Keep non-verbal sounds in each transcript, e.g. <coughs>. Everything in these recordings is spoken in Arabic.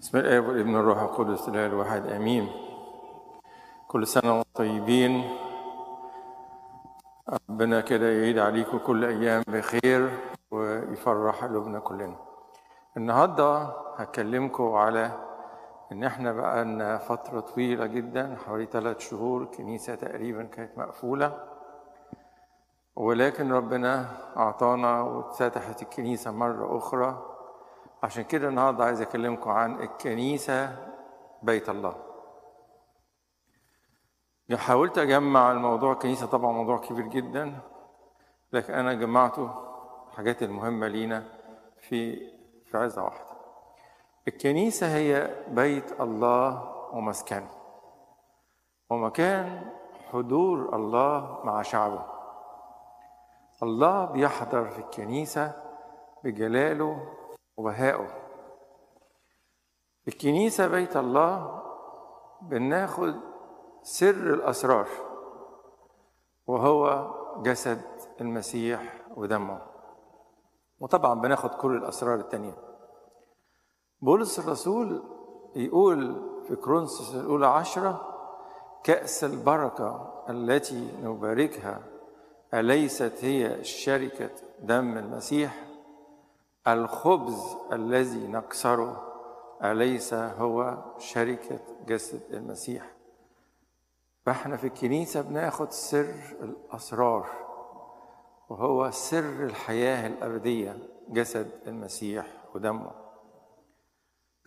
بسم الله والابن الروح القدس الإله الواحد آمين. كل سنة وأنتم طيبين. ربنا كده يعيد عليكم كل أيام بخير ويفرح قلوبنا كلنا. النهارده هكلمكم على إن إحنا بقى لنا فترة طويلة جدا حوالي ثلاث شهور الكنيسه تقريبا كانت مقفولة. ولكن ربنا أعطانا واتفتحت الكنيسة مرة أخرى. عشان كده النهارده عايز أكلمكم عن الكنيسة بيت الله. حاولت أجمع الموضوع الكنيسة طبعا موضوع كبير جدا لكن أنا جمعته الحاجات المهمة لينا في في عزة واحدة. الكنيسة هي بيت الله ومسكنه. ومكان حضور الله مع شعبه. الله بيحضر في الكنيسة بجلاله وبهائه الكنيسة بيت الله بناخد سر الأسرار وهو جسد المسيح ودمه. وطبعا بناخد كل الأسرار التانية. بولس الرسول يقول في كرونسوس الأولى عشرة كأس البركة التي نباركها أليست هي شركة دم المسيح؟ الخبز الذي نكسره أليس هو شركة جسد المسيح؟ فاحنا في الكنيسة بناخد سر الأسرار وهو سر الحياة الأبدية جسد المسيح ودمه.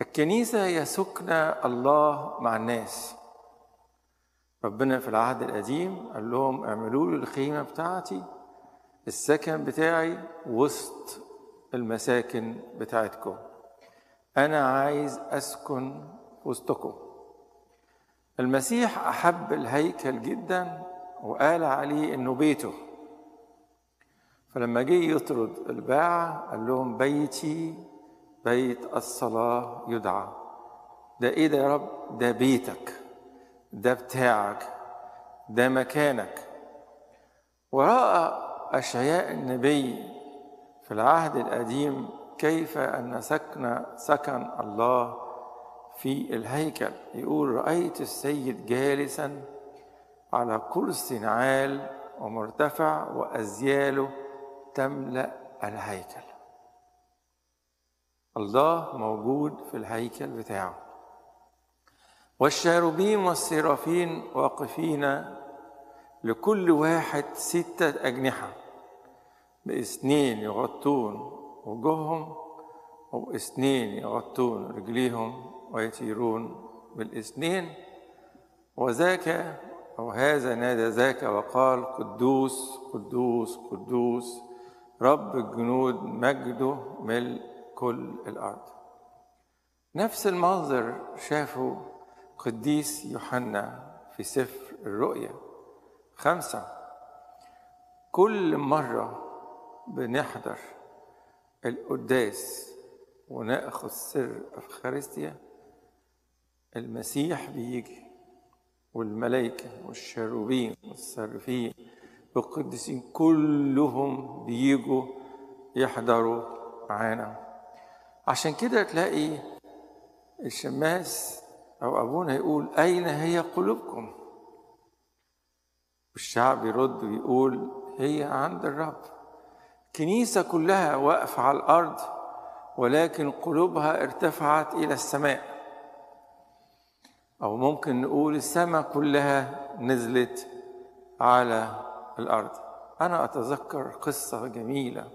الكنيسة هي سكن الله مع الناس. ربنا في العهد القديم قال لهم اعملوا لي الخيمة بتاعتي السكن بتاعي وسط المساكن بتاعتكم. أنا عايز أسكن وسطكم. المسيح أحب الهيكل جدا وقال عليه إنه بيته. فلما جه يطرد الباعة قال لهم بيتي بيت الصلاة يدعى. ده إيه ده يا رب؟ ده بيتك. ده بتاعك. ده مكانك. ورأى أشعياء النبي في العهد القديم كيف أن سكن سكن الله في الهيكل. يقول رأيت السيد جالسا على كرسي عال ومرتفع وأزياله تملأ الهيكل. الله موجود في الهيكل بتاعه. والشاروبين والسرافين واقفين لكل واحد ستة أجنحة. باثنين يغطون وجوههم واثنين يغطون رجليهم ويطيرون بالاثنين وذاك أو هذا نادى ذاك وقال قدوس قدوس قدوس رب الجنود مجده ملء كل الأرض. نفس المنظر شافه قديس يوحنا في سفر الرؤيا خمسة. كل مرة بنحضر القداس ونأخذ سر افخارستيا المسيح بيجي والملائكة والشاروبين والصرفين والقديسين كلهم بيجوا يحضروا معانا. عشان كده تلاقي الشماس أو أبونا يقول أين هي قلوبكم؟ والشعب يرد ويقول هي عند الرب. كنيسة كلها واقفة على الأرض ولكن قلوبها ارتفعت إلى السماء. أو ممكن نقول السماء كلها نزلت على الأرض. أنا أتذكر قصة جميلة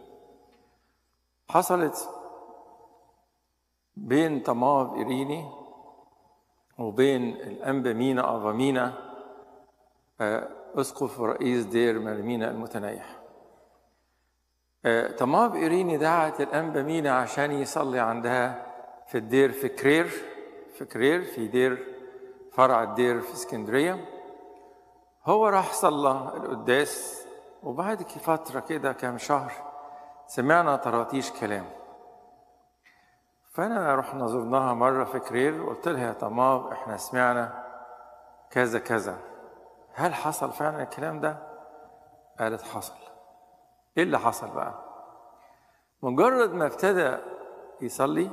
حصلت بين طماف إيريني وبين الأنبا مينا أفامينا أسقف رئيس دير مرمينا المتنيحة تماف إيريني دعت الأنبا مينا عشان يصلي عندها في الدير في كرير؟ في كرير في دير فرع الدير في اسكندرية. هو راح صلى القداس وبعد فترة كده كام شهر سمعنا طراطيش كلام. فأنا رحنا زرناها مرة في كرير وقلت لها يا تماف إحنا سمعنا كذا كذا. هل حصل فعلا الكلام ده؟ قالت حصل. إيه اللي حصل بقى؟ مجرد ما ابتدى يصلي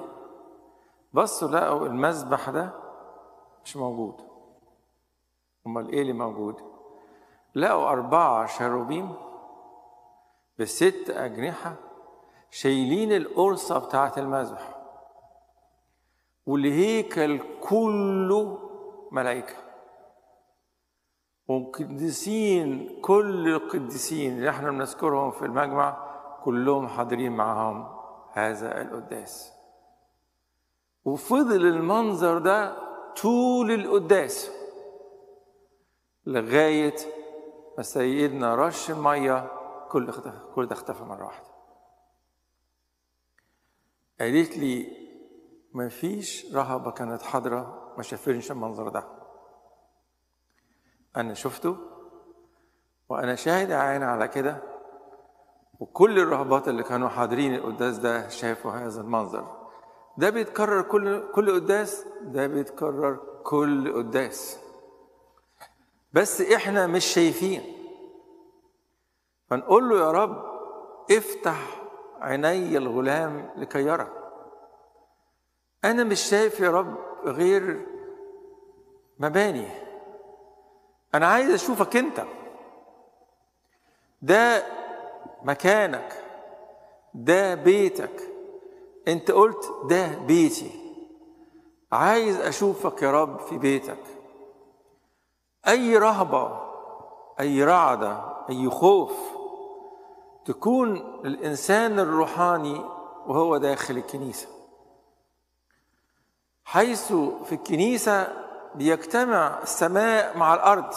بصوا لقوا المذبح ده مش موجود. أمال إيه اللي موجود؟ لقوا أربعة شروبيم بست أجنحة شايلين القرصة بتاعة المذبح والهيكل كله ملائكة. وقديسين كل القديسين اللي إحنا بنذكرهم في المجمع كلهم حاضرين معهم هذا القداس. وفضل المنظر ده طول القداس لغاية ما سيدنا رش المية كل كل ده اختفى مرة واحدة. قالت لي ما فيش رهبة كانت حاضرة ما شافتش المنظر ده. أنا شفته وأنا شاهد عين على كده وكل الرهبات اللي كانوا حاضرين القداس ده شافوا هذا المنظر. ده بيتكرر كل كل قداس ده بيتكرر كل قداس. بس إحنا مش شايفين. فنقول له يا رب افتح عيني الغلام لكي يرى. أنا مش شايف يا رب غير مباني. أنا عايز أشوفك أنت. ده مكانك. ده بيتك. أنت قلت ده بيتي. عايز أشوفك يا رب في بيتك. أي رهبة أي رعدة أي خوف تكون للإنسان الروحاني وهو داخل الكنيسة. حيث في الكنيسة بيجتمع السماء مع الأرض.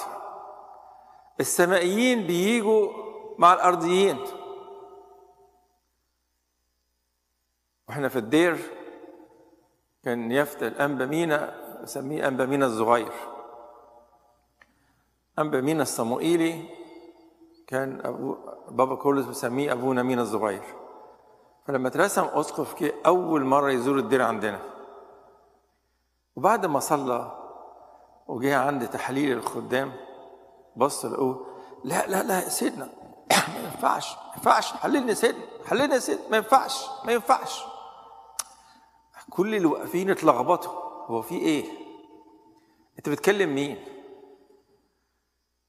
السمائيين بيجوا مع الأرضيين. وإحنا في الدير كان يفتى الأنبا مينا نسميه أنبا مينا الصغير. أنبا مينا الصموئيلي كان أبو بابا كورلس بيسميه أبونا مينا الصغير. فلما اترسم اسقف كي أول مرة يزور الدير عندنا. وبعد ما صلى وجه عند تحليل الخدام بص لقوه لا لا لا يا سيدنا <coughs> ما ينفعش ما ينفعش. حللني سيدنا حللني يا سيدنا ما ينفعش ما ينفعش. كل اللي واقفين اتلخبطوا. هو في إيه؟ أنت بتكلم مين؟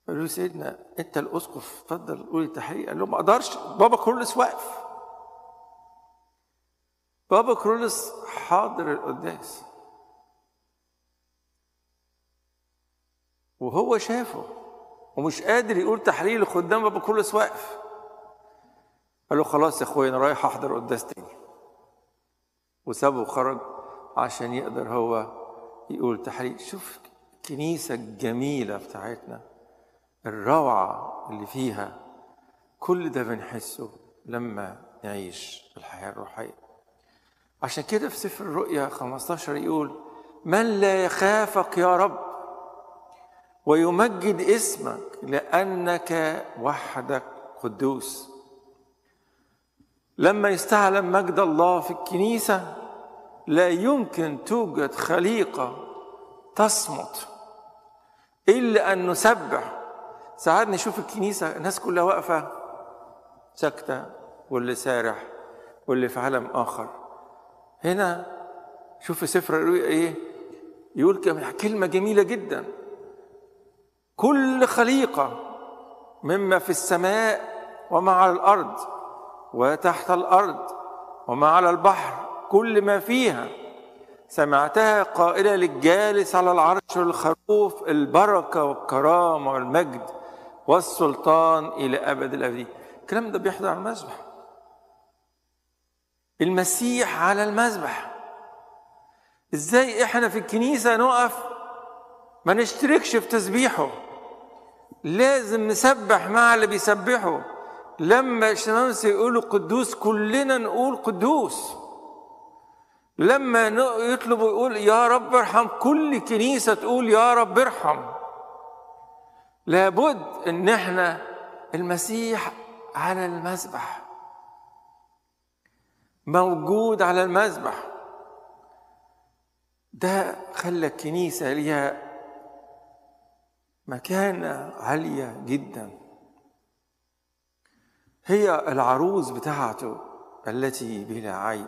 قالوا له سيدنا أنت الأسقف. اتفضل قول التحقيق قال له ما أقدرش. بابا كرولس واقف. بابا كرولس حاضر القداس. وهو شافه ومش قادر يقول تحليل قدام بابا كرولس واقف قال له خلاص يا اخويا أنا رايح أحضر قداس تاني. وسابه وخرج عشان يقدر هو يقول تحليل. شوف الكنيسة الجميلة بتاعتنا الروعة اللي فيها كل ده بنحسه لما نعيش الحياة الروحية. عشان كده في سفر الرؤيا 15 يقول من لا يخافك يا رب؟ ويمجد اسمك لأنك وحدك قدوس. لما يستعلم مجد الله في الكنيسة لا يمكن توجد خليقة تصمت إلا أن نسبح. ساعات نشوف الكنيسة الناس كلها واقفة ساكتة واللي سارح واللي في عالم آخر. هنا شوف سفر الرؤيا إيه؟ يقول كلمة جميلة جدا. كل خليقة مما في السماء وما على الأرض وتحت الأرض وما على البحر كل ما فيها. سمعتها قائلة للجالس على العرش والخروف البركة والكرامة والمجد والسلطان إلى أبد الأبدين. الكلام ده بيحضر على المذبح. المسيح على المذبح. إزاي إحنا في الكنيسة نقف ما نشتركش في تسبيحه؟ لازم نسبح مع اللي بيسبحه لما الشمامسة يقولوا قدوس كلنا نقول قدوس. لما يطلبوا يقول يا رب ارحم كل كنيسة تقول يا رب ارحم. لابد إن إحنا المسيح على المذبح موجود على المذبح ده خلى الكنيسة ليها مكانة عالية جدا. هي العروس بتاعته التي بلا عيب.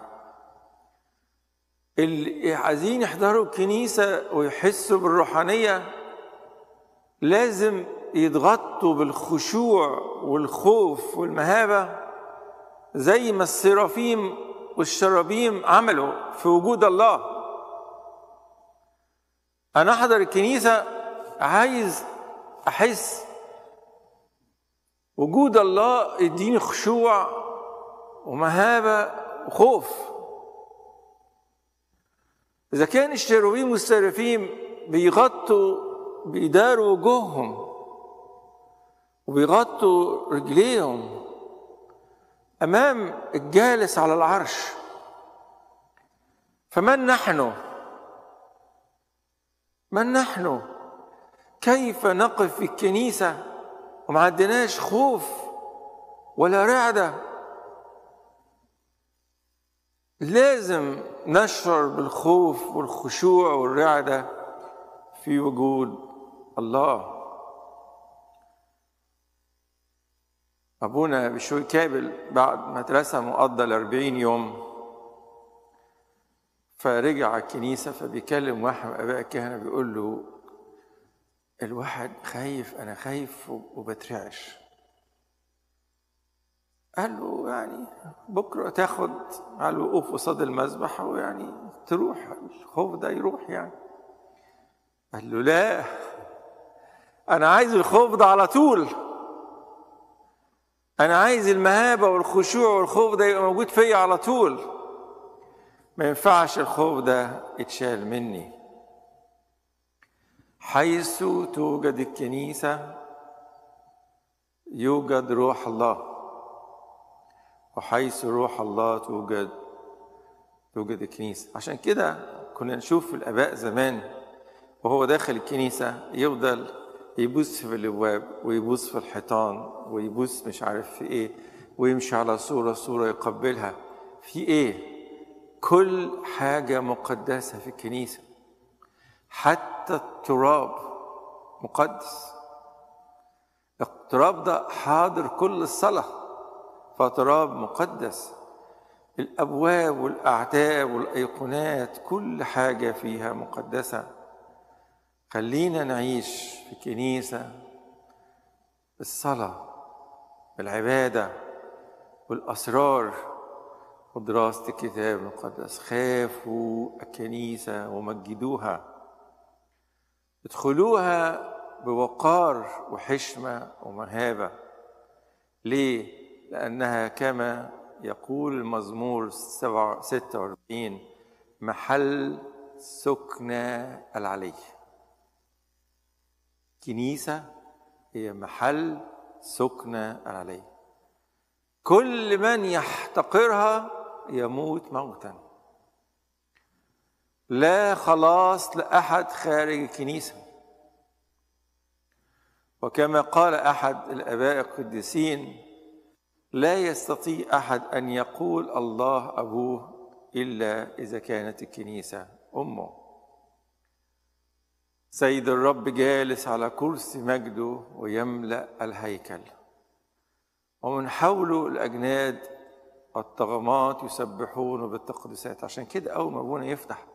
اللي عايزين يحضروا الكنيسة ويحسوا بالروحانية. لازم يتغطوا بالخشوع والخوف والمهابة زي ما السرافيم والشرابيم عملوا في وجود الله. أنا أحضر الكنيسة عايز أحس وجود الله يديني خشوع ومهابة وخوف إذا كان الشيروبيم والسرافيم بيغطوا بيداروا وجوههم وبيغطوا رجليهم أمام الجالس على العرش فمن نحن؟ من نحن؟ كيف نقف في الكنيسة وما عندناش خوف ولا رعدة؟ لازم نشعر بالخوف والخشوع والرعدة في وجود الله. أبونا بشوي كابل بعد ما مقضى الأربعين يوم فرجع الكنيسة فبيكلم واحد من آباء الكهنة بيقول له الواحد خايف أنا خايف وبترعش قال له يعني بكرة تاخد على الوقوف قصاد المذبح ويعني تروح الخوف ده يروح يعني. قال له لا أنا عايز الخوف ده على طول. أنا عايز المهابة والخشوع والخوف ده يبقى موجود فيا على طول. ما ينفعش الخوف ده يتشال مني. حيث توجد الكنيسة يوجد روح الله. وحيث روح الله توجد توجد الكنيسة. عشان كده كنا نشوف الآباء زمان وهو داخل الكنيسة يفضل يبوس في الأبواب ويبوس في الحيطان ويبوس مش عارف في إيه ويمشي على صورة صورة يقبلها. في إيه؟ كل حاجة مقدسة في الكنيسة. حتى التراب مقدس. التراب ده حاضر كل الصلاة فتراب مقدس. الأبواب والأعتاب والأيقونات كل حاجة فيها مقدسة. خلينا نعيش في كنيسة بالصلاة بالعبادة والأسرار ودراسة الكتاب المقدس خافوا الكنيسة ومجدوها. ادخلوها بوقار وحشمة ومهابة. ليه؟ لأنها كما يقول المزمور 46 محل سكنى العلي كنيسة هي محل سكنى العلي كل من يحتقرها يموت موتا. لا خلاص لأحد خارج الكنيسة. وكما قال أحد الآباء القديسين لا يستطيع أحد أن يقول الله أبوه إلا إذا كانت الكنيسة أمه. سيد الرب جالس على كرسي مجده ويملأ الهيكل. ومن حوله الأجناد والطغمات يسبحون بالتقدسات عشان كده أول ما أبونا يفتح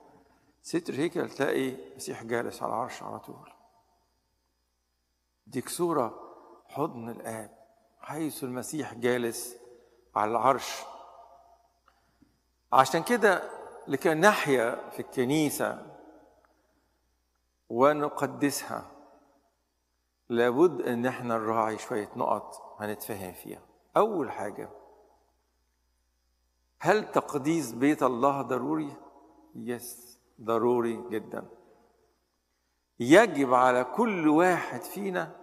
ستر هيكل تلاقي مسيح جالس على العرش على طول. ديك صورة حضن الآب حيث المسيح جالس على العرش. عشان كده لكي نحيا في الكنيسة ونقدسها لابد إن إحنا نراعي شوية نقط هنتفهم فيها. أول حاجة هل تقديس بيت الله ضروري؟ يس ضروري جدا. يجب على كل واحد فينا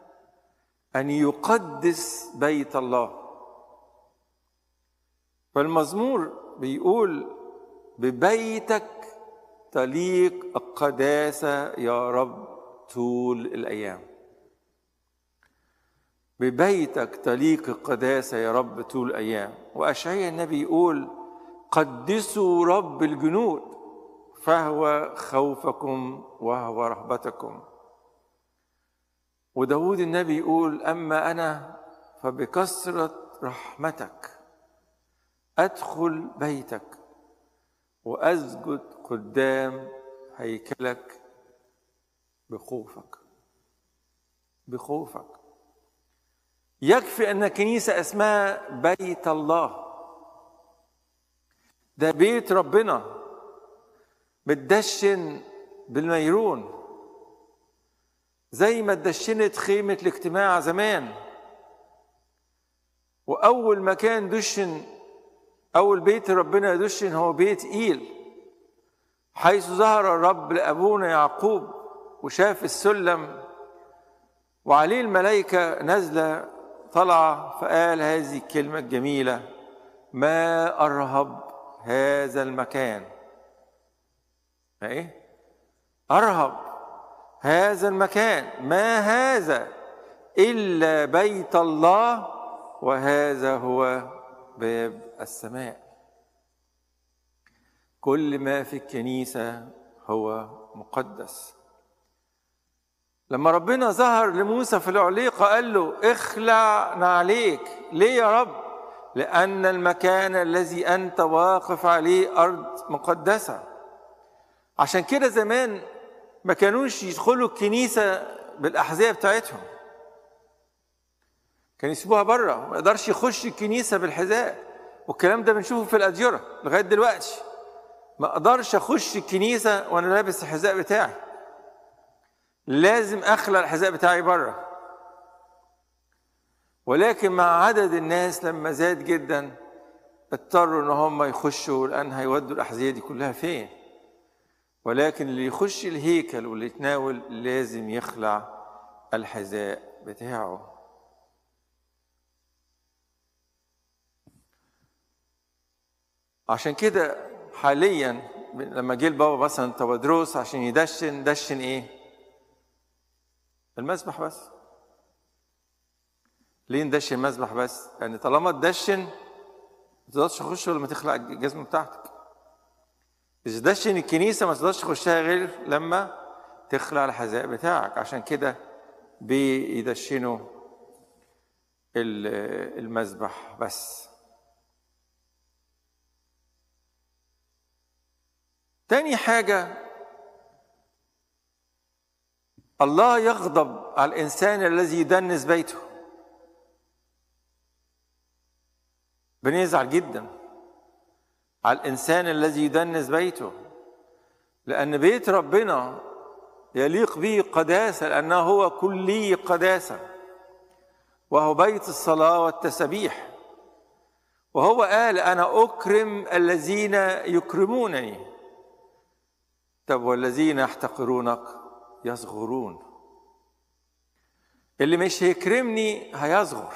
أن يقدس بيت الله. فالمزمور بيقول ببيتك تليق القداسة يا رب طول الأيام. ببيتك تليق القداسة يا رب طول الأيام. وأشعيا النبي يقول قدسوا رب الجنود. فهو خوفكم وهو رهبتكم. وداود النبي يقول أما أنا فبكثرة رحمتك أدخل بيتك وأسجد قدام هيكلك بخوفك. بخوفك. يكفي أن كنيسة اسمها بيت الله. ده بيت ربنا. متدشن بالميرون زي ما اتدشنت خيمة الاجتماع زمان. وأول مكان دشن أول بيت ربنا يدشن هو بيت إيل حيث ظهر الرب لأبونا يعقوب وشاف السلم وعليه الملائكة نازلة طلع فقال هذه الكلمة الجميلة ما أرهب هذا المكان. إيه؟ أرهب. هذا المكان. ما هذا؟ إلا بيت الله وهذا هو باب السماء. كل ما في الكنيسة هو مقدس. لما ربنا ظهر لموسى في العليقة قال له اخلع نعليك ليه يا رب؟ لأن المكان الذي أنت واقف عليه أرض مقدسة. عشان كده زمان ما كانوش يدخلوا الكنيسة بالأحذية بتاعتهم. كان يسيبوها بره ما يقدرش يخش الكنيسة بالحذاء. والكلام ده بنشوفه في الأديرة لغاية دلوقتي. ما أقدرش أخش الكنيسة وأنا لابس الحذاء بتاعي. لازم أخلع الحذاء بتاعي بره. ولكن مع عدد الناس لما زاد جدا اضطروا إن هم يخشوا لأن هيودوا الأحذية دي كلها فين؟ ولكن اللي يخش الهيكل واللي يتناول لازم يخلع الحذاء بتاعه. عشان كده حاليا لما جه البابا مثلا تودروس عشان يدشن دشن إيه؟ المسبح بس. ليه ندشن المسبح بس؟ يعني طالما تدشن ما تقدرش تخش ولا ما تخلع الجزمه بتاعتك. دشن الكنيسة ما تقدرش تخشها غير لما تخلع الحذاء بتاعك. عشان كده بيدشنوا المذبح بس. تاني حاجة الله يغضب على الإنسان الذي يدنس بيته. بنزعل جدا. على الإنسان الذي يدنس بيته. لأن بيت ربنا يليق به قداسة لأنه هو كلي قداسة. وهو بيت الصلاة والتسبيح. وهو قال أنا أكرم الذين يكرمونني. طب والذين يحتقرونك؟ يصغرون. اللي مش هيكرمني هيصغر.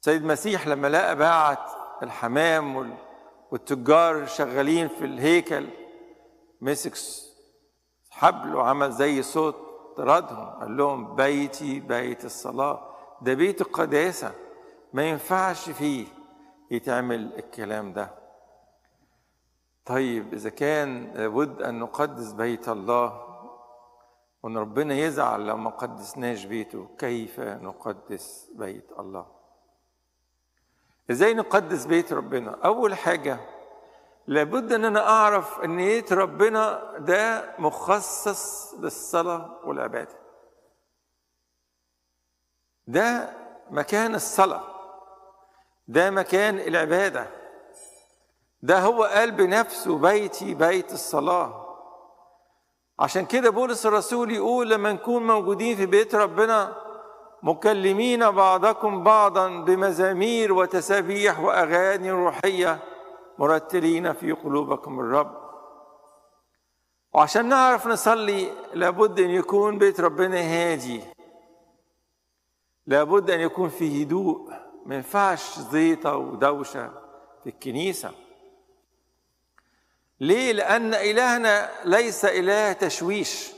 سيد المسيح لما لقى باعت الحمام والتجار شغالين في الهيكل مسك حبل وعمل زي صوت طردهم. قال لهم بيتي بيت الصلاة. ده بيت القداسة. ما ينفعش فيه يتعمل الكلام ده. طيب إذا كان لابد أن نقدس بيت الله وأن ربنا يزعل لو ما قدسناش بيته كيف نقدس بيت الله؟ إزاي نقدس بيت ربنا؟ أول حاجة لابد إن أنا أعرف إن بيت ربنا ده مخصص للصلاة والعبادة. ده مكان الصلاة ده مكان العبادة ده هو قال بنفسه بيتي بيت الصلاة. عشان كده بولس الرسول يقول لما نكون موجودين في بيت ربنا مكلمين بعضكم بعضا بمزامير وتسابيح وأغاني روحية مرتلين في قلوبكم الرب. وعشان نعرف نصلي لابد أن يكون بيت ربنا هادي. لابد أن يكون فيه هدوء. ما ينفعش زيطة ودوشة في الكنيسة. ليه؟ لأن إلهنا ليس إله تشويش.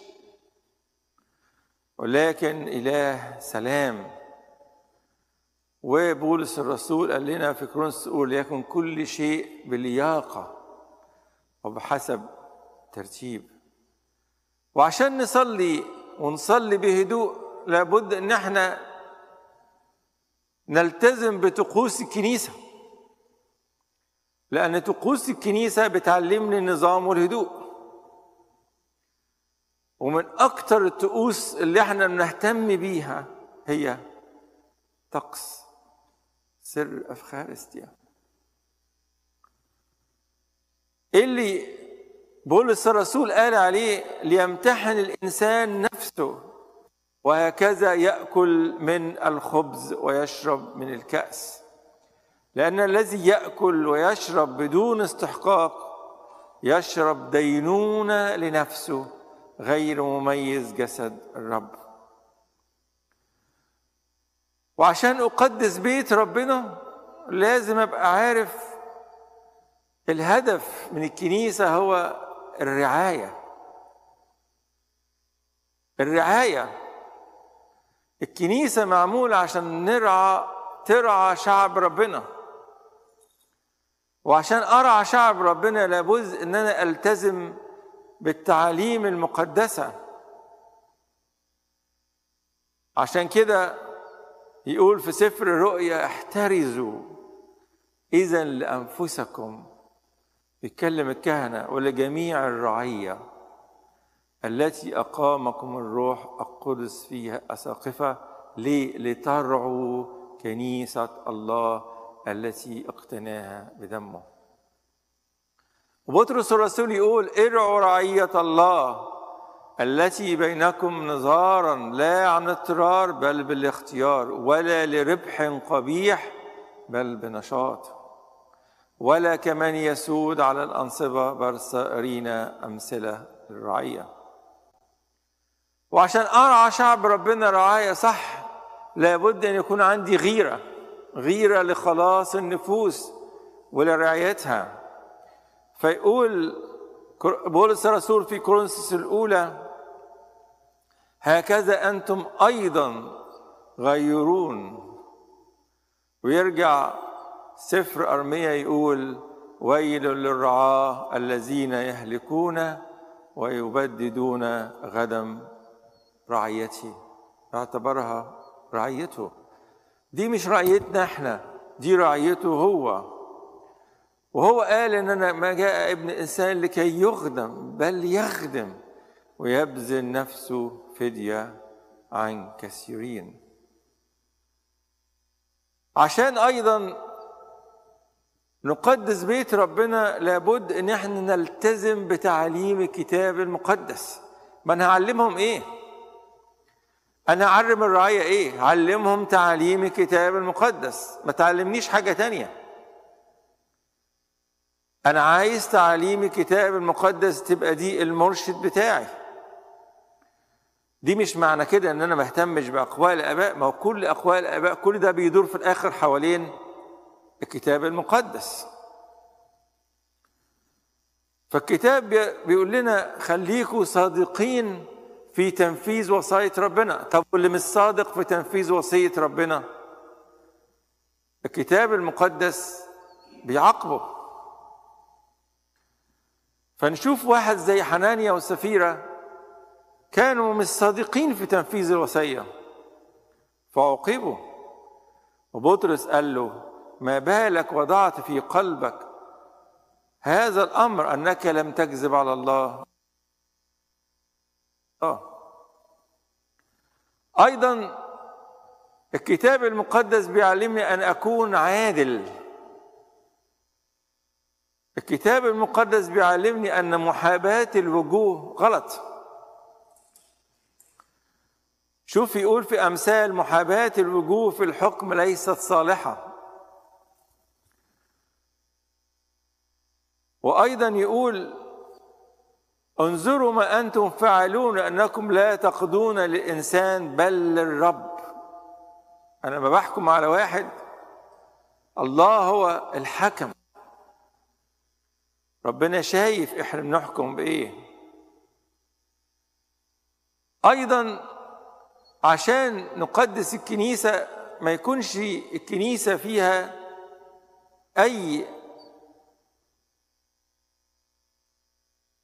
ولكن إله سلام. وبولس الرسول قال لنا في كرونس يقول يكن كل شيء بلياقة وبحسب ترتيب. وعشان نصلي ونصلي بهدوء لابد إن إحنا نلتزم بطقوس الكنيسة. لأن طقوس الكنيسة بتعلمني النظام والهدوء. ومن أكتر الطقوس اللي إحنا بنهتم بيها هي طقس سر أفخارستيا إيه اللي بولس الرسول قال عليه ليمتحن الإنسان نفسه وهكذا يأكل من الخبز ويشرب من الكأس. لأن الذي يأكل ويشرب بدون استحقاق يشرب دينونة لنفسه. غير مميز جسد الرب. وعشان أقدس بيت ربنا لازم أبقى عارف الهدف من الكنيسة هو الرعاية. الرعاية. الكنيسة معمولة عشان نرعى ترعى شعب ربنا. وعشان أرعى شعب ربنا لابد إن أنا ألتزم بالتعاليم المقدسة عشان كده يقول في سفر الرؤيا احترزوا إذا لأنفسكم بيتكلم الكهنة ولجميع الرعية التي أقامكم الروح القدس فيها أساقفة ليه؟ لترعوا كنيسة الله التي اقتناها بدمه وبطرس الرسول يقول ارعوا رعية الله التي بينكم نظارا لا عن اضطرار بل بالاختيار ولا لربح قبيح بل بنشاط ولا كمن يسود على الأنصبة بل صائرين أمثلة للرعية وعشان أرعى شعب ربنا رعاية صح لابد أن يكون عندي غيرة غيرة لخلاص النفوس ولرعايتها. فيقول بولس الرسول في كورنثوس الأولى هكذا أنتم أيضا غيرون. ويرجع سفر أرميا يقول ويل للرعاة الذين يهلكون ويبددون غدم رعيتي اعتبرها رعيته. دي مش رعيتنا إحنا دي رعيته هو. وهو قال إن أنا ما جاء ابن الانسان لكي يخدم بل يخدم ويبذل نفسه فدية عن كثيرين. عشان أيضا نقدس بيت ربنا لابد إن إحنا نلتزم بتعاليم الكتاب المقدس. ما أنا هعلمهم إيه؟ أنا أعلم الرعاية إيه؟ علمهم تعاليم الكتاب المقدس. ما تعلمنيش حاجة تانية. أنا عايز تعاليم الكتاب المقدس تبقى دي المرشد بتاعي. دي مش معنى كده إن أنا ما اهتمش بأقوال الآباء. ما هو كل أقوال الآباء كل ده بيدور في الآخر حوالين الكتاب المقدس. فالكتاب بيقول لنا خليكوا صادقين في تنفيذ وصاية ربنا. طب واللي مش صادق في تنفيذ وصية ربنا؟ الكتاب المقدس بيعاقبه. فنشوف واحد زي حنانيا وسفيرة كانوا مش صادقين في تنفيذ الوصية. فعوقبوا وبطرس قال له ما بالك وضعت في قلبك هذا الأمر أنك لم تكذب على الله؟ آه. أيضا الكتاب المقدس بيعلمني أن أكون عادل. الكتاب المقدس بيعلمني أن محاباة الوجوه غلط. شوف يقول في أمثال محاباة الوجوه في الحكم ليست صالحة. وأيضا يقول انظروا ما أنتم فاعلون انكم لا تقضون للانسان بل للرب. أنا ما بحكم على واحد الله هو الحكم. ربنا شايف إحنا بنحكم بإيه. أيضا عشان نقدس الكنيسة ما يكونش الكنيسة فيها أي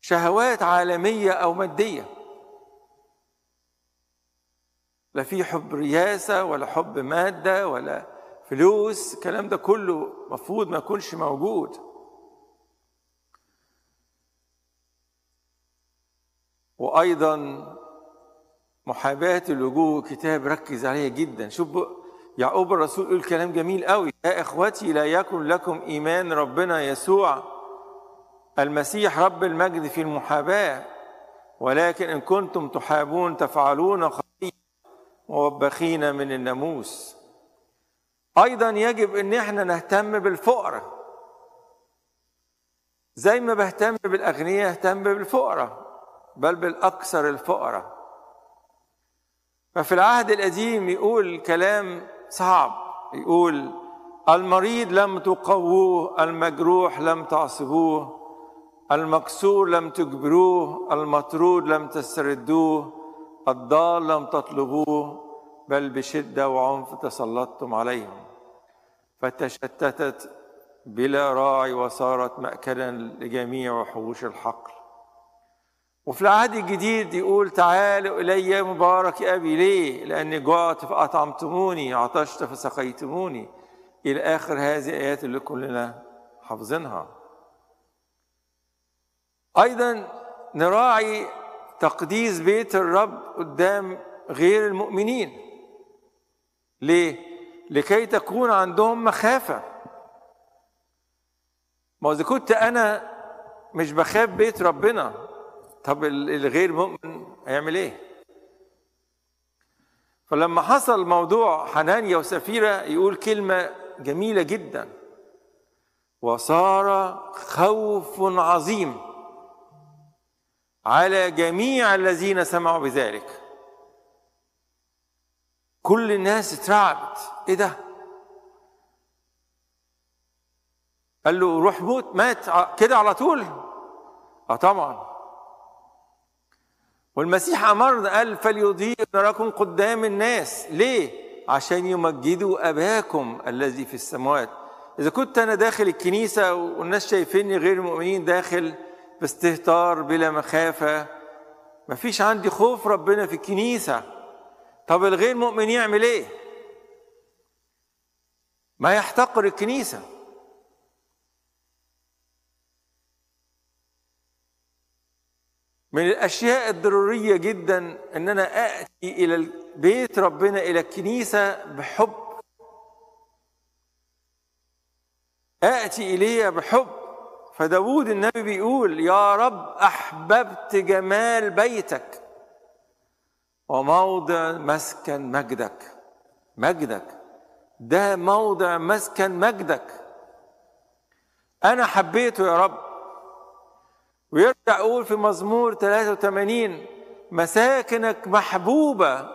شهوات عالمية أو مادية. لا في حب رياسة ولا حب مادة ولا فلوس الكلام ده كله مفروض ما يكونش موجود. وأيضا محاباة الوجوه كتاب ركز عليها جدا. شوف يعقوب الرسول يقول كلام جميل قوي. يا إخوتي لا يكن لكم إيمان ربنا يسوع المسيح رب المجد في المحاباة ولكن إن كنتم تحابون تفعلون خطيئة موبخين من الناموس. أيضا يجب إن إحنا نهتم بالفقراء. زي ما بهتم بالأغنياء اهتم بالفقراء. بل بالأكثر الفقراء. ففي العهد القديم يقول كلام صعب. يقول المريض لم تقووه المجروح لم تعصبوه المكسور لم تجبروه المطرود لم تستردوه الضال لم تطلبوه بل بشدة وعنف تسلطتم عليهم. فتشتتت بلا راعي وصارت مأكلا لجميع وحوش الحقل. وفي العهد الجديد يقول تعالوا إلي مبارك أبي ليه؟ لأني جعت فأطعمتموني عطشت فسقيتموني. إلى آخر هذه الآيات اللي كلنا حافظينها. أيضا نراعي تقديس بيت الرب قدام غير المؤمنين. ليه؟ لكي تكون عندهم مخافة. ما إذا كنت أنا مش بخاف بيت ربنا طب الغير مؤمن هيعمل إيه؟ فلما حصل موضوع حنانيا وسفيرة يقول كلمة جميلة جدا. وصار خوف عظيم على جميع الذين سمعوا بذلك. كل الناس اترعبت. إيه ده؟ قال له روح موت مات كده على طول؟ آه طبعا. والمسيح امرنا قال فليضيء نراكم قدام الناس. ليه؟ عشان يمجدوا أباكم الذي في السماوات. إذا كنت أنا داخل الكنيسة والناس شايفيني غير المؤمنين داخل باستهتار بلا مخافة مفيش عندي خوف ربنا في الكنيسة. طب الغير مؤمن يعمل إيه؟ ما يحتقر الكنيسة. من الأشياء الضرورية جدا إن أنا آتي إلى بيت ربنا إلى الكنيسة بحب. آتي اليه بحب. فداود النبي بيقول يا رب أحببت جمال بيتك وموضع مسكن مجدك. مجدك. ده موضع مسكن مجدك. أنا حبيته يا رب. ويرجع يقول في مزمور 83 مساكنك محبوبة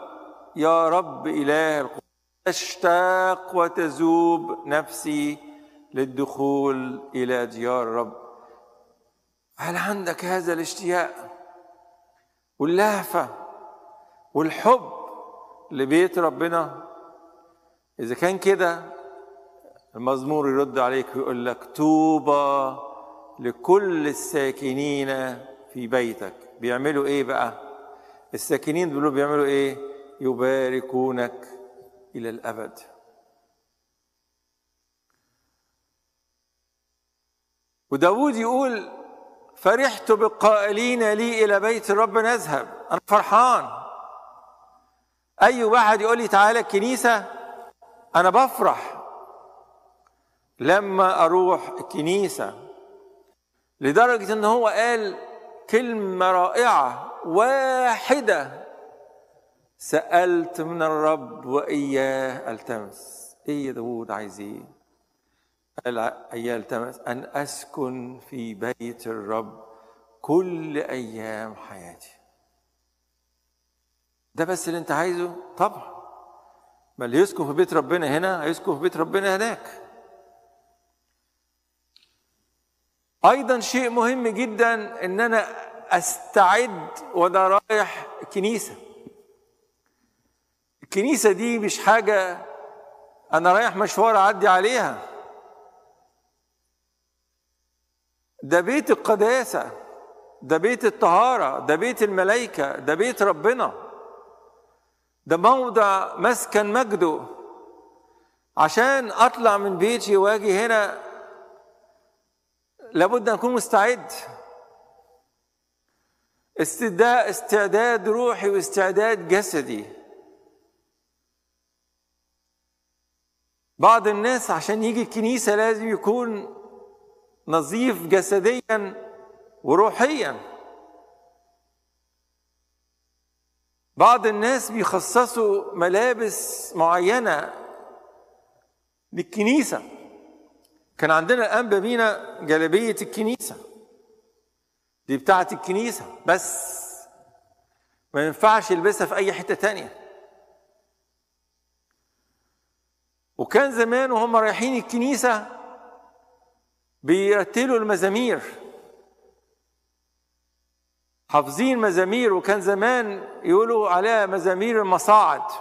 يا رب إله القدس تشتاق وتذوب نفسي للدخول إلى ديار الرب. هل عندك هذا الاشتياق؟ واللهفة والحب لبيت ربنا؟ إذا كان كده المزمور يرد عليك ويقول لك طوبى لكل الساكنين في بيتك. بيعملوا إيه بقى؟ الساكنين دول بيعملوا إيه؟ يباركونك إلى الأبد. وداود يقول فرحت بالقائلين لي إلى بيت الرب نذهب أنا فرحان. أي واحد يقول لي تعالى الكنيسة أنا بفرح. لما أروح الكنيسة لدرجة إن هو قال كلمة رائعة واحدة سألت من الرب وإياه التمس إيه داود عايز إيه؟ قال إياه التمس أن أسكن في بيت الرب كل أيام حياتي ده بس اللي أنت عايزه؟ طبعا ما اللي يسكن في بيت ربنا هنا هيسكن في بيت ربنا هناك أيضا شيء مهم جدا إن أنا أستعد وأنا رايح الكنيسه الكنيسة دي مش حاجة أنا رايح مشوار أعدي عليها. ده بيت القداسة ده بيت الطهارة ده بيت الملائكة ده بيت ربنا. ده موضع مسكن مجده. عشان أطلع من بيتي وأجي هنا لابد أن اكون مستعد. استعداد روحي واستعداد جسدي. بعض الناس عشان يجي الكنيسة لازم يكون نظيف جسديا وروحيا. بعض الناس بيخصصوا ملابس معينة للكنيسة. كان عندنا الأنبا بينا جلبية الكنيسة. دي بتاعة الكنيسة بس. ما ينفعش يلبسها في أي حتة تانية. وكان زمان وهم رايحين الكنيسة بيرتلوا المزامير. حافظين مزامير وكان زمان يقولوا عليها مزامير المصاعد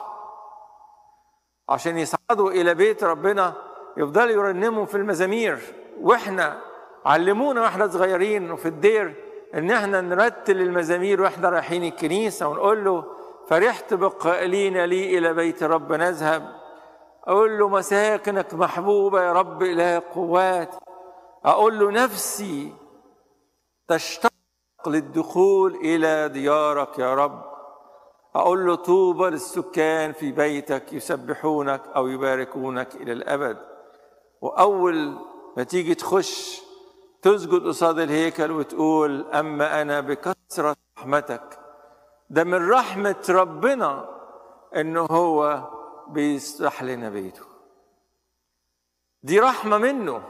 عشان يصعدوا إلى بيت ربنا. يفضلوا يرنموا في المزامير. وإحنا علمونا وإحنا صغيرين وفي الدير إن إحنا نرتل المزامير وإحنا رايحين الكنيسة ونقول له فرحت بالقائلين لي إلى بيت رب نذهب. أقول له مساكنك محبوبة يا رب اله قوات. أقول له نفسي تشتاق للدخول إلى ديارك يا رب. أقول له طوبى للسكان في بيتك يسبحونك أو يباركونك إلى الأبد. وأول ما تيجي تخش تسجد قصاد الهيكل وتقول أما أنا بكثرة رحمتك. ده من رحمة ربنا انه هو بيسرح لنا بيته. دي رحمة منه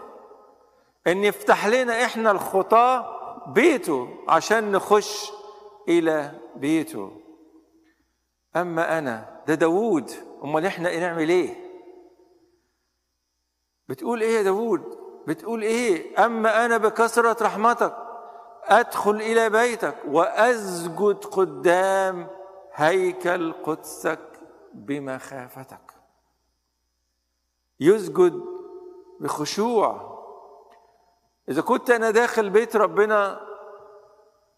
إن يفتح لنا إحنا الخطاة بيته عشان نخش إلى بيته. أما أنا ده داوود. أمال إحنا نعمل إيه؟ بتقول إيه يا داوود؟ بتقول إيه؟ أما أنا بكثرة رحمتك أدخل إلى بيتك وأسجد قدام هيكل قدسك بمخافتك. يسجد بخشوع. إذا كنت أنا داخل بيت ربنا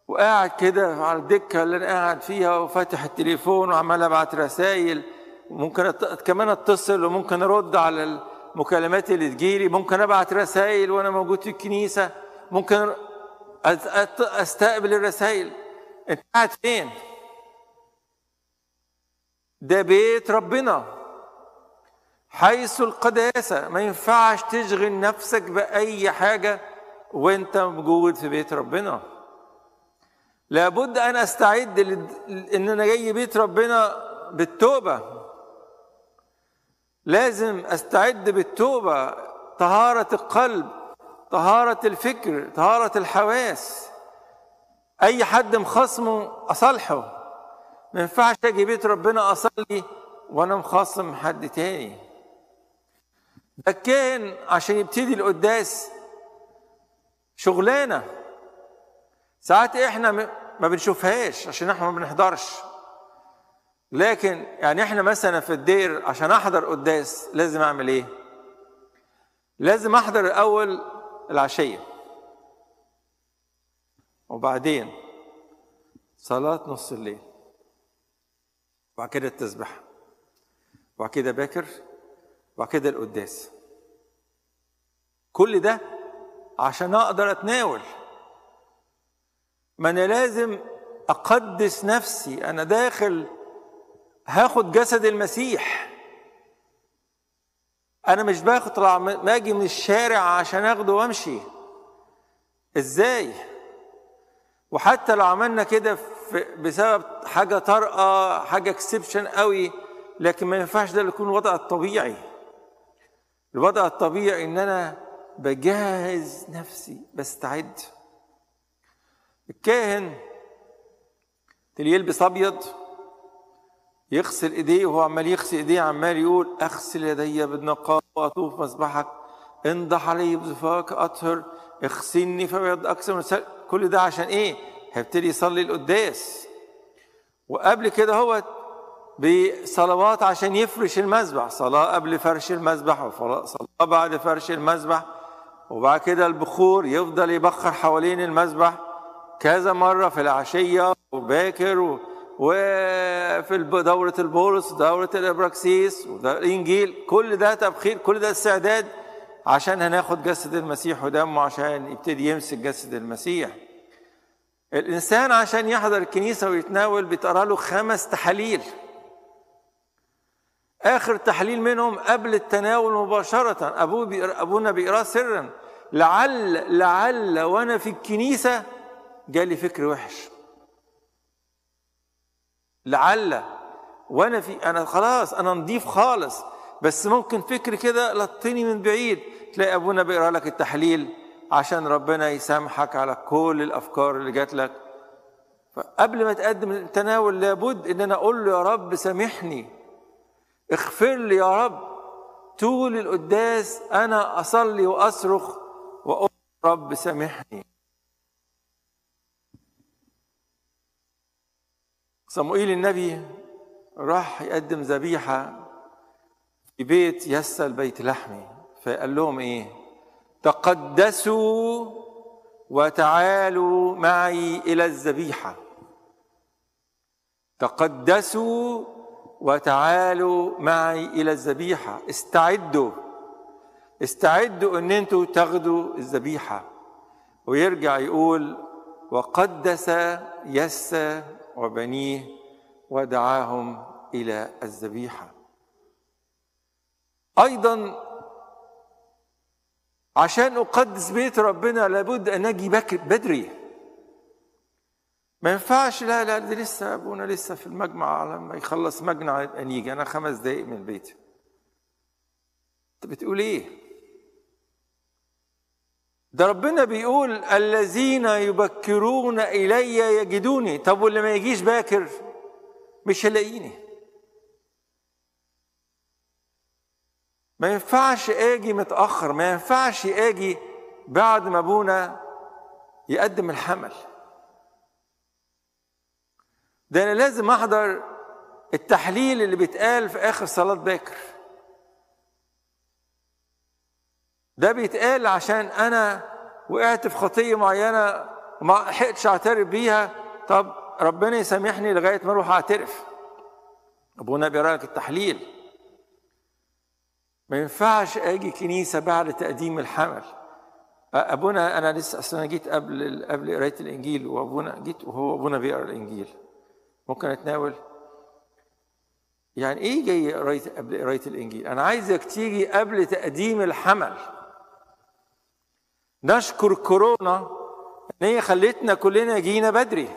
وقاعد كده على الدكة اللي أنا قاعد فيها وفاتح التليفون وعمال أبعت رسائل وممكن كمان أتصل وممكن أرد على المكالمات اللي تجيلي. ممكن أبعت رسائل وأنا موجود في الكنيسة. ممكن أستقبل الرسائل. انت قاعد فين؟ ده بيت ربنا. حيث القداسة. ما ينفعش تشغل نفسك بأي حاجة وأنت موجود في بيت ربنا. لابد أن أستعد إن أنا جاي بيت ربنا بالتوبة. لازم أستعد بالتوبة. طهارة القلب طهارة الفكر طهارة الحواس. أي حد مخاصمه أصالحه. ما ينفعش أجي بيت ربنا أصلي وأنا مخاصم حد تاني. ده كان عشان يبتدي القداس شغلانة. ساعات إحنا ما بنشوفهاش عشان إحنا ما بنحضرش. لكن يعني إحنا مثلا في الدير عشان أحضر قداس لازم أعمل إيه؟ لازم أحضر الأول العشية. وبعدين صلاة نص الليل. وبعد كده التسبيح. وبعد كده باكر وبعد كده القداس. كل ده عشان أقدر أتناول. ما أنا لازم أقدس نفسي. أنا داخل هاخد جسد المسيح. أنا مش باخد ما أجي من الشارع عشان آخده وأمشي. إزاي؟ وحتى لو عملنا كده بسبب حاجة طارئة حاجة اكسبشن قوي لكن ما ينفعش ده يكون الوضع الطبيعي. الوضع الطبيعي إن أنا بجهز نفسي بستعد. الكاهن اللي يلبس أبيض يغسل إيديه وهو عمال يغسل إيديه عمال يقول أغسل يدي بالنقاء واطوف مسبحك انضح علي بزفاك أطهر اغسلني فبيض أكثر من كل ده عشان إيه؟ هيبتدي يصلي القداس. وقبل كده هو بصلوات عشان يفرش المذبح. صلاة قبل فرش المذبح وصلاة بعد فرش المذبح. وبعد كده البخور يفضل يبخر حوالين المذبح كذا مرة في العشية وباكر و... وفي دورة البولس دورة الإبراكسيس والإنجيل كل ده تبخير كل ده استعداد عشان هناخد جسد المسيح ودمه عشان يبتدي يمسك جسد المسيح. الإنسان عشان يحضر الكنيسة ويتناول بيتقرا له خمس تحاليل. آخر تحليل منهم قبل التناول مباشرة أبوه بيقرأ أبونا بيقراه سرا لعل لعل وأنا في الكنيسة جالي فكر وحش. لعل وأنا في أنا خلاص أنا نضيف خالص. بس ممكن فكر كده لطني من بعيد. تلاقي أبونا بيقرأ لك التحليل عشان ربنا يسامحك على كل الأفكار اللي جات لك. فقبل ما تقدم التناول لابد إن أنا أقول له يا رب سامحني. اغفر لي يا رب. طول القداس أنا أصلي وأصرخ وأقول رب سامحني. صموئيل النبي راح يقدم ذبيحة في بيت يسى البيت لحمي. فقال لهم إيه؟ تقدسوا وتعالوا معي إلى الذبيحة. تقدسوا وتعالوا معي إلى الذبيحة. استعدوا. استعدوا إن أنتوا تاخدوا الذبيحة. ويرجع يقول وقدس يسى وبنيه ودعاهم إلى الذبيحة. أيضا عشان أقدس بيت ربنا لابد أن أجي بدري. ما ينفعش لا لا دي لسه أبونا لسه في المجمع لما يخلص مجمع يبقى نيجي أنا خمس دقايق من البيت أنت بتقول إيه؟ ده ربنا بيقول الذين يبكرون إلي يجدوني. طب واللي ما يجيش باكر مش هلاقيني. ما ينفعش آجي متأخر ما ينفعش آجي بعد ما أبونا يقدم الحمل. ده أنا لازم أحضر التحليل اللي بيتقال في آخر صلاة باكر. ده بيتقال عشان أنا وقعت في خطيه معينة وما لحقتش أعترف بيها. طب ربنا يسامحني لغاية ما أروح أعترف. ابونا بيراك التحليل. ما ينفعش أجي كنيسة بعد تقديم الحمل. ابونا أنا لسه أصلا جيت قبل قبل قراية الإنجيل وابونا جيت وهو ابونا بيقرا الإنجيل. ممكن أتناول؟ يعني إيه جاي قراية قبل قراية الإنجيل؟ أنا عايزك تيجي قبل تقديم الحمل. نشكر كورونا إن هي خلتنا كلنا جينا بدري.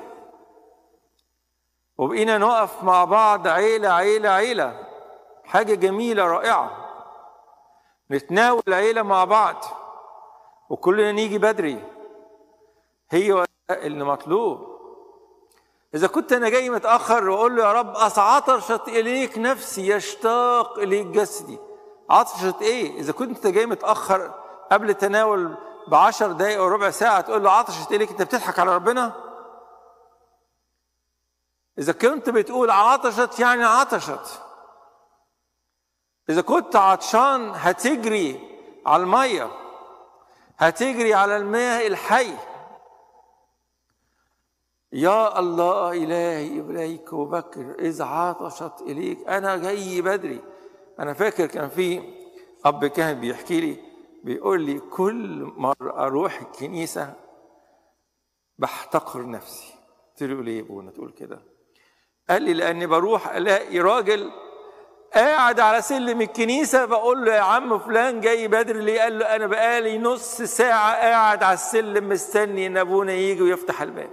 وبقينا نقف مع بعض عيلة عيلة عيلة. حاجة جميلة رائعة. نتناول عيلة مع بعض. وكلنا نيجي بدري. هي اللي مطلوب. إذا كنت أنا جاي متأخر وأقول له يا رب عطشت إليك نفسي يشتاق إليك جسدي. عطشت إيه؟ إذا كنت أنت جاي متأخر قبل التناول بعشر دقايق أو ربع ساعة تقول له عطشت إليك أنت بتضحك على ربنا؟ إذا كنت بتقول عطشت يعني عطشت. إذا كنت عطشان هتجري على المية هتجري على الماء الحي. يا الله إلهي إليك وبكر إذ عطشت إليك. أنا جاي بدري. أنا فاكر كان في أب كان بيحكي لي بيقول لي كل مرة أروح الكنيسة بحتقر نفسي قلت له ليه ابونا تقول كده قال لي لأني بروح ألاقي راجل قاعد على سلم الكنيسة بقول له يا عم فلان جاي بدري ليه؟ قال له أنا بقالي نص ساعة قاعد على السلم مستني إن أبونا يجي ويفتح الباب.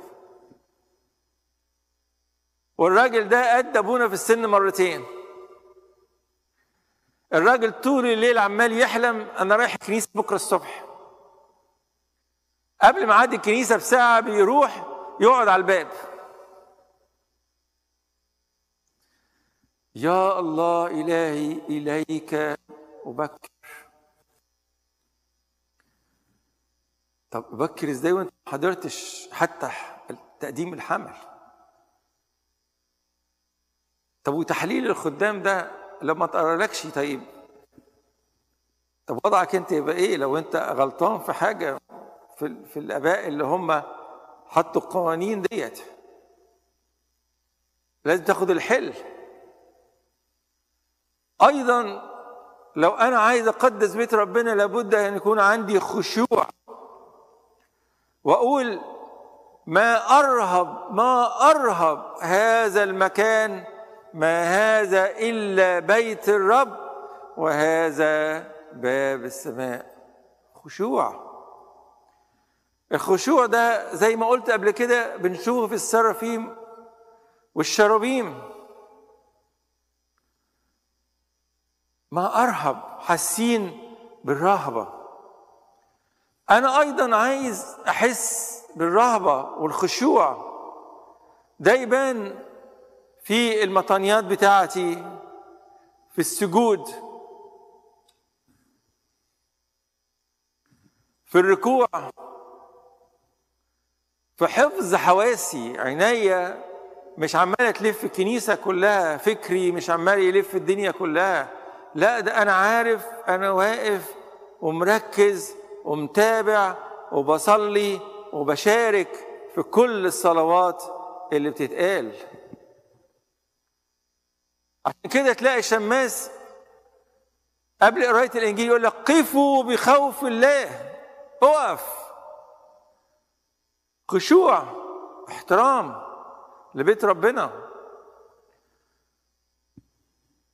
والراجل ده قد أبونا في السن مرتين الراجل طول الليل عمال يحلم أنا رايح الكنيسة بكرة الصبح. قبل ما عدي الكنيسة بساعة بيروح يقعد على الباب. يا الله إلهي إليك أبكر. طب أبكر إزاي وأنت ما حضرتش حتى تقديم الحمل؟ طب وتحليل الخدام ده لما تقرالكش طيب. طب وضعك انت يبقى إيه؟ لو انت غلطان في حاجة في, في الأباء اللي هم حطوا القوانين ديت. لازم تاخد الحل. أيضا لو أنا عايز أقدس بيت ربنا لابد أن يكون عندي خشوع. وأقول ما أرهب ما أرهب هذا المكان ما هذا إلا بيت الرب وهذا باب السماء. خشوع. الخشوع ده زي ما قلت قبل كده بنشوفه في السرافيم والشرابيم. ما أرهب حاسين بالرهبة. أنا أيضا عايز أحس بالرهبة والخشوع. ده يبان في المطانيات بتاعتي في السجود في الركوع في حفظ حواسي عينيا مش عماله تلف الكنيسة كلها فكري مش عمال يلف الدنيا كلها. لا ده أنا عارف أنا واقف ومركز ومتابع وبصلي وبشارك في كل الصلوات اللي بتتقال. عشان كده تلاقي شماس قبل قراية الإنجيل يقول لك قفوا بخوف الله. اقف خشوع احترام لبيت ربنا.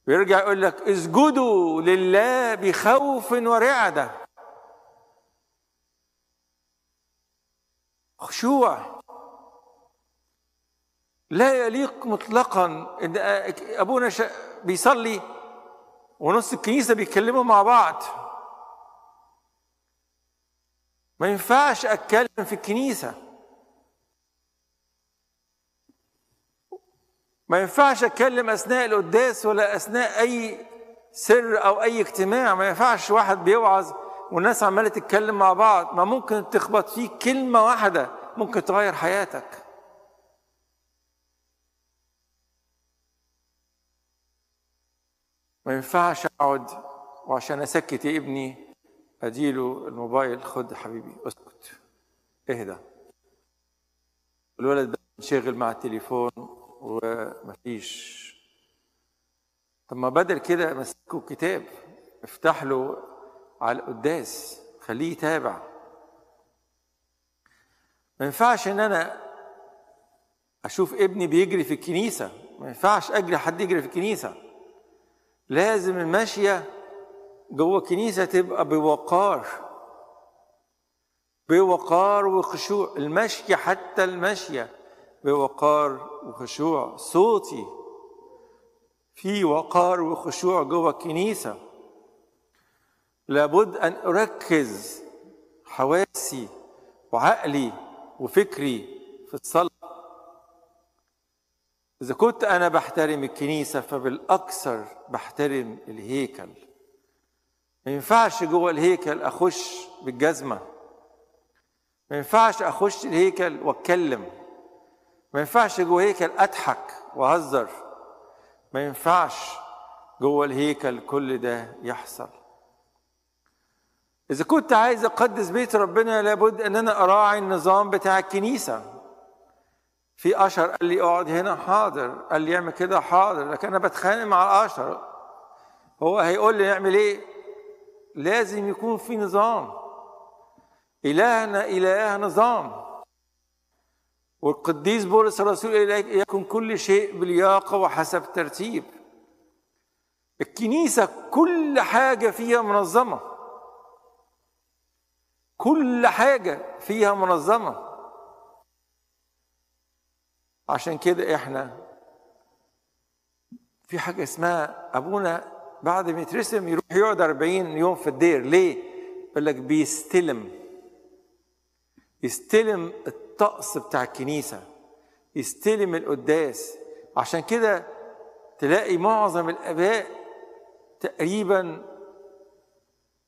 ويرجع يقول لك اسجدوا لله بخوف ورعدة. خشوع. لا يليق مطلقا إن أبونا بيصلي ونص الكنيسة بيتكلموا مع بعض. ما ينفعش أتكلم في الكنيسة. ما ينفعش أتكلم أثناء القداس ولا أثناء أي سر أو أي اجتماع. ما ينفعش واحد بيوعظ والناس عمالة تتكلم مع بعض. ما ممكن تخبط فيك كلمة واحدة. ممكن تغير حياتك. ما ينفعش أقعد وعشان أسكت ابني أديله الموبايل خد حبيبي أسكت. اهدى. الولد بقى شغل مع التليفون ومفيش. طب ما بدل كده مسكوا كتاب افتح له على القداس خليه يتابع. ما ينفعش إن أنا أشوف ابني بيجري في الكنيسة. ما ينفعش أجري حد يجري في الكنيسة. لازم الماشيه جوه الكنيسة تبقى بوقار. بوقار وخشوع. المشي حتى المشية بوقار وخشوع. صوتي في وقار وخشوع جوه الكنيسة. لابد أن أركز حواسي وعقلي وفكري في الصلاة. إذا كنت أنا بحترم الكنيسة فبالأكثر بحترم الهيكل. ما ينفعش جوه الهيكل أخش بالجزمة. ما ينفعش أخش الهيكل وأتكلم. ما ينفعش جوه هيكل أضحك وأهزر. ما ينفعش جوه الهيكل كل ده يحصل. إذا كنت عايز أقدس بيت ربنا لابد أن أنا أراعي النظام بتاع الكنيسة. في أشهر قال لي اقعد هنا حاضر. قال لي اعمل كده حاضر. لكن أنا بتخانق مع الأشهر. هو هيقول لي نعمل إيه؟ لازم يكون في نظام. إلهنا اله نظام. والقديس بولس الرسول يكن كل شيء بلياقة وحسب ترتيب. الكنيسة كل حاجة فيها منظمة. كل حاجة فيها منظمة. عشان كده إحنا في حاجة اسمها ابونا بعد ما يترسم يروح يقعد 40 يوم في الدير. ليه؟ يقول لك بيستلم. يستلم الطقس بتاع الكنيسة. يستلم القداس. عشان كده تلاقي معظم الآباء تقريبا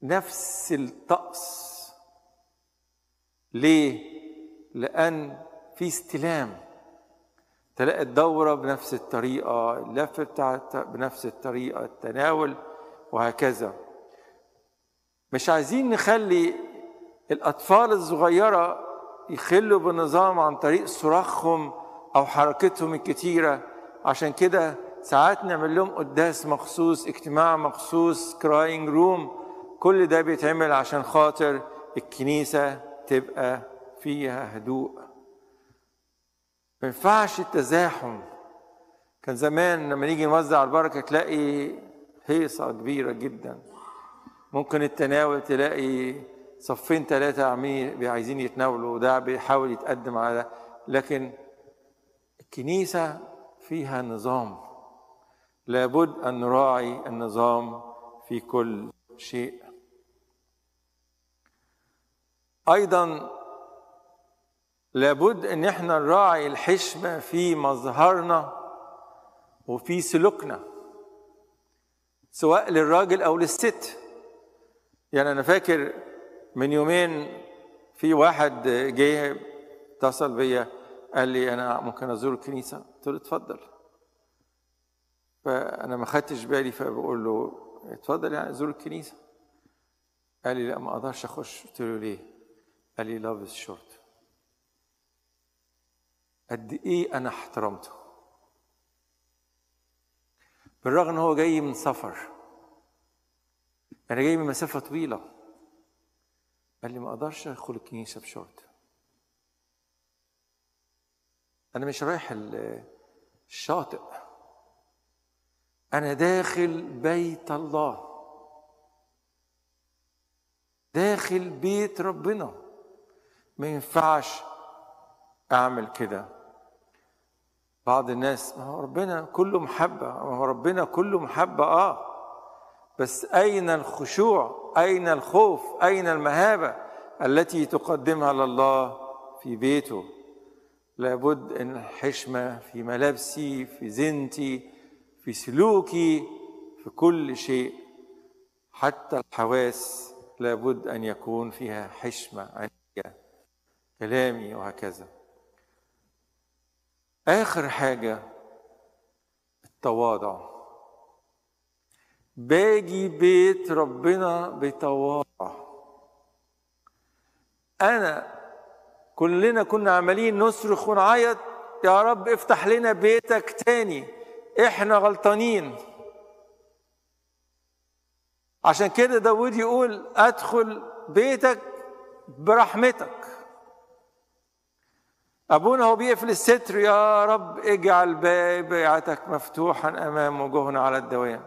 نفس الطقس. ليه؟ لأن في استلام. تلاقي الدورة بنفس الطريقة اللف بتاعت بنفس الطريقة التناول وهكذا. مش عايزين نخلي الأطفال الصغيرة يخلوا بالنظام عن طريق صراخهم أو حركتهم الكتيرة. عشان كده ساعات نعمل لهم قداس مخصوص اجتماع مخصوص crying room كل ده بيتعمل عشان خاطر الكنيسة تبقى فيها هدوء. ما ينفعش التزاحم. كان زمان لما نيجي نوزع البركة تلاقي هيصة كبيرة جدا. ممكن التناول تلاقي صفين ثلاثة عاملين عايزين يتناولوا وده بيحاول يتقدم على لكن الكنيسة فيها نظام. لابد أن نراعي النظام في كل شيء. أيضا لابد أن إحنا نراعي الحشمة في مظهرنا وفي سلوكنا سواء للراجل أو للست. يعني أنا فاكر من يومين في واحد جه اتصل بيا قال لي أنا ممكن أزور الكنيسة؟ قلت له اتفضل. فأنا ما خدتش بالي فبقول له اتفضل يعني زور الكنيسة. قال لي لا ما أقدرش أخش. قلت له ليه؟ قال لي لابس شورت قد إيه أنا احترمته. بالرغم إن هو جاي من سفر. أنا جاي من مسافة طويلة. قال لي ما أقدرش أدخل الكنيسة بشورت أنا مش رايح الشاطئ. أنا داخل بيت الله. داخل بيت ربنا. ما ينفعش أعمل كده. بعض الناس ما هو ربنا كله محبة ما هو ربنا كله محبة آه. بس أين الخشوع؟ أين الخوف؟ أين المهابة التي تقدمها لله في بيته؟ لابد إن الحشمة في ملابسي في زينتي في سلوكي في كل شيء. حتى الحواس لابد أن يكون فيها حشمة عندي كلامي وهكذا. آخر حاجة التواضع. باجي بيت ربنا بتواضع. أنا كلنا كنا عمالين نصرخ ونعيط يا رب افتح لنا بيتك تاني. إحنا غلطانين. عشان كده داود يقول أدخل بيتك برحمتك. أبونا هو بيقفل الستر يا رب اجعل بيعتك مفتوحا أمام وجوهنا على الدوام.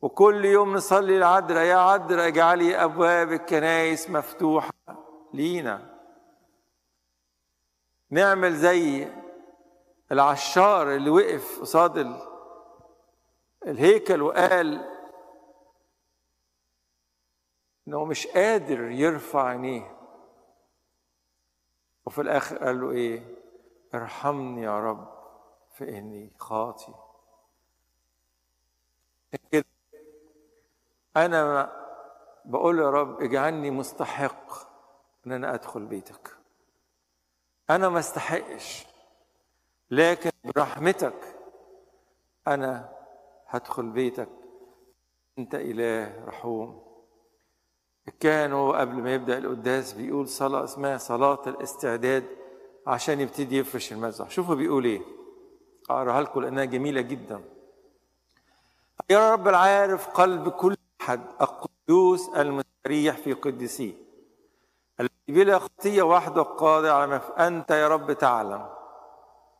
وكل يوم نصلي العذراء يا عذراء اجعلي أبواب الكنائس مفتوحه لينا. نعمل زي العشار اللي وقف قصاد الهيكل وقال إنه مش قادر يرفع عينيه. وفي الآخر قال له إيه؟ ارحمني يا رب فإني خاطي كده أنا بقول يا رب اجعلني مستحق إن أنا أدخل بيتك. أنا ما استحقش لكن برحمتك أنا هدخل بيتك. أنت إله رحوم. كانوا قبل ما يبدأ القداس بيقول صلاة اسمها صلاة الاستعداد عشان يبتدي يفرش المذبح شوفوا بيقول إيه. أقرأها لكم لأنها جميلة جدا. يا رب العارف قلب كل أحد القدوس المستريح في قدسيه الذي بلا خطية وحده قادر على ما أنت يا رب تعلم.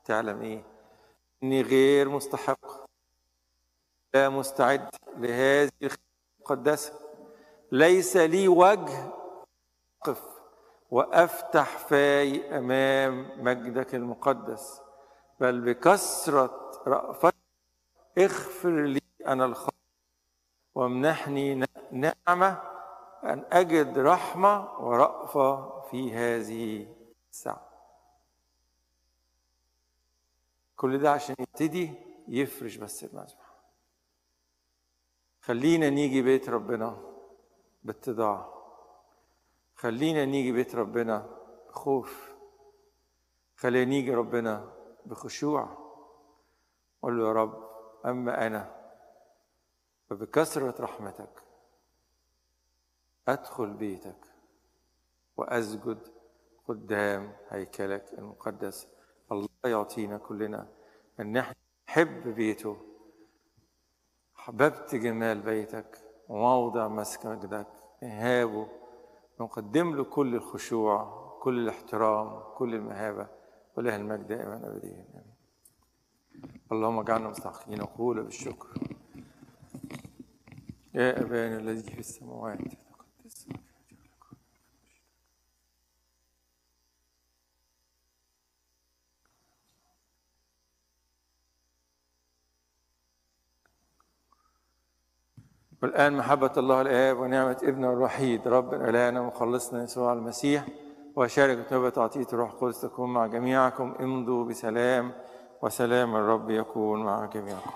تعلم إيه؟ إني غير مستحق. لا مستعد لهذه المقدسة. ليس لي وجه اقف وأفتح فاي أمام مجدك المقدس بل بكثرة رافتك اغفر لي أنا الخطأ وامنحني نعمة أن أجد رحمة ورأفة في هذه الساعة. كل ده عشان يبتدي يفرش بس المذبح. خلينا نيجي بيت ربنا. باتضاع. خلينا نيجي بيت ربنا بخوف. خلينا نيجي ربنا بخشوع. قول له يا رب أما أنا فبكثرة رحمتك أدخل بيتك وأسجد قدام هيكلك المقدس. الله يعطينا كلنا إن إحنا نحب بيته. حببت جمال بيتك. وموضع مسكنك نهابه نقدم له كل الخشوع كل الاحترام كل المهابة. وله المجد دائما ابديا. امين اللهم اجعلنا مستحقين نقول بالشكر. يا أبانا الذي في السماوات والآن محبة الله الآب ونعمة ابنه الوحيد رب إلهنا ومخلصنا يسوع المسيح. وشاركة نبة عطية الروح القدس تكون مع جميعكم. امضوا بسلام وسلام الرب يكون مع جميعكم.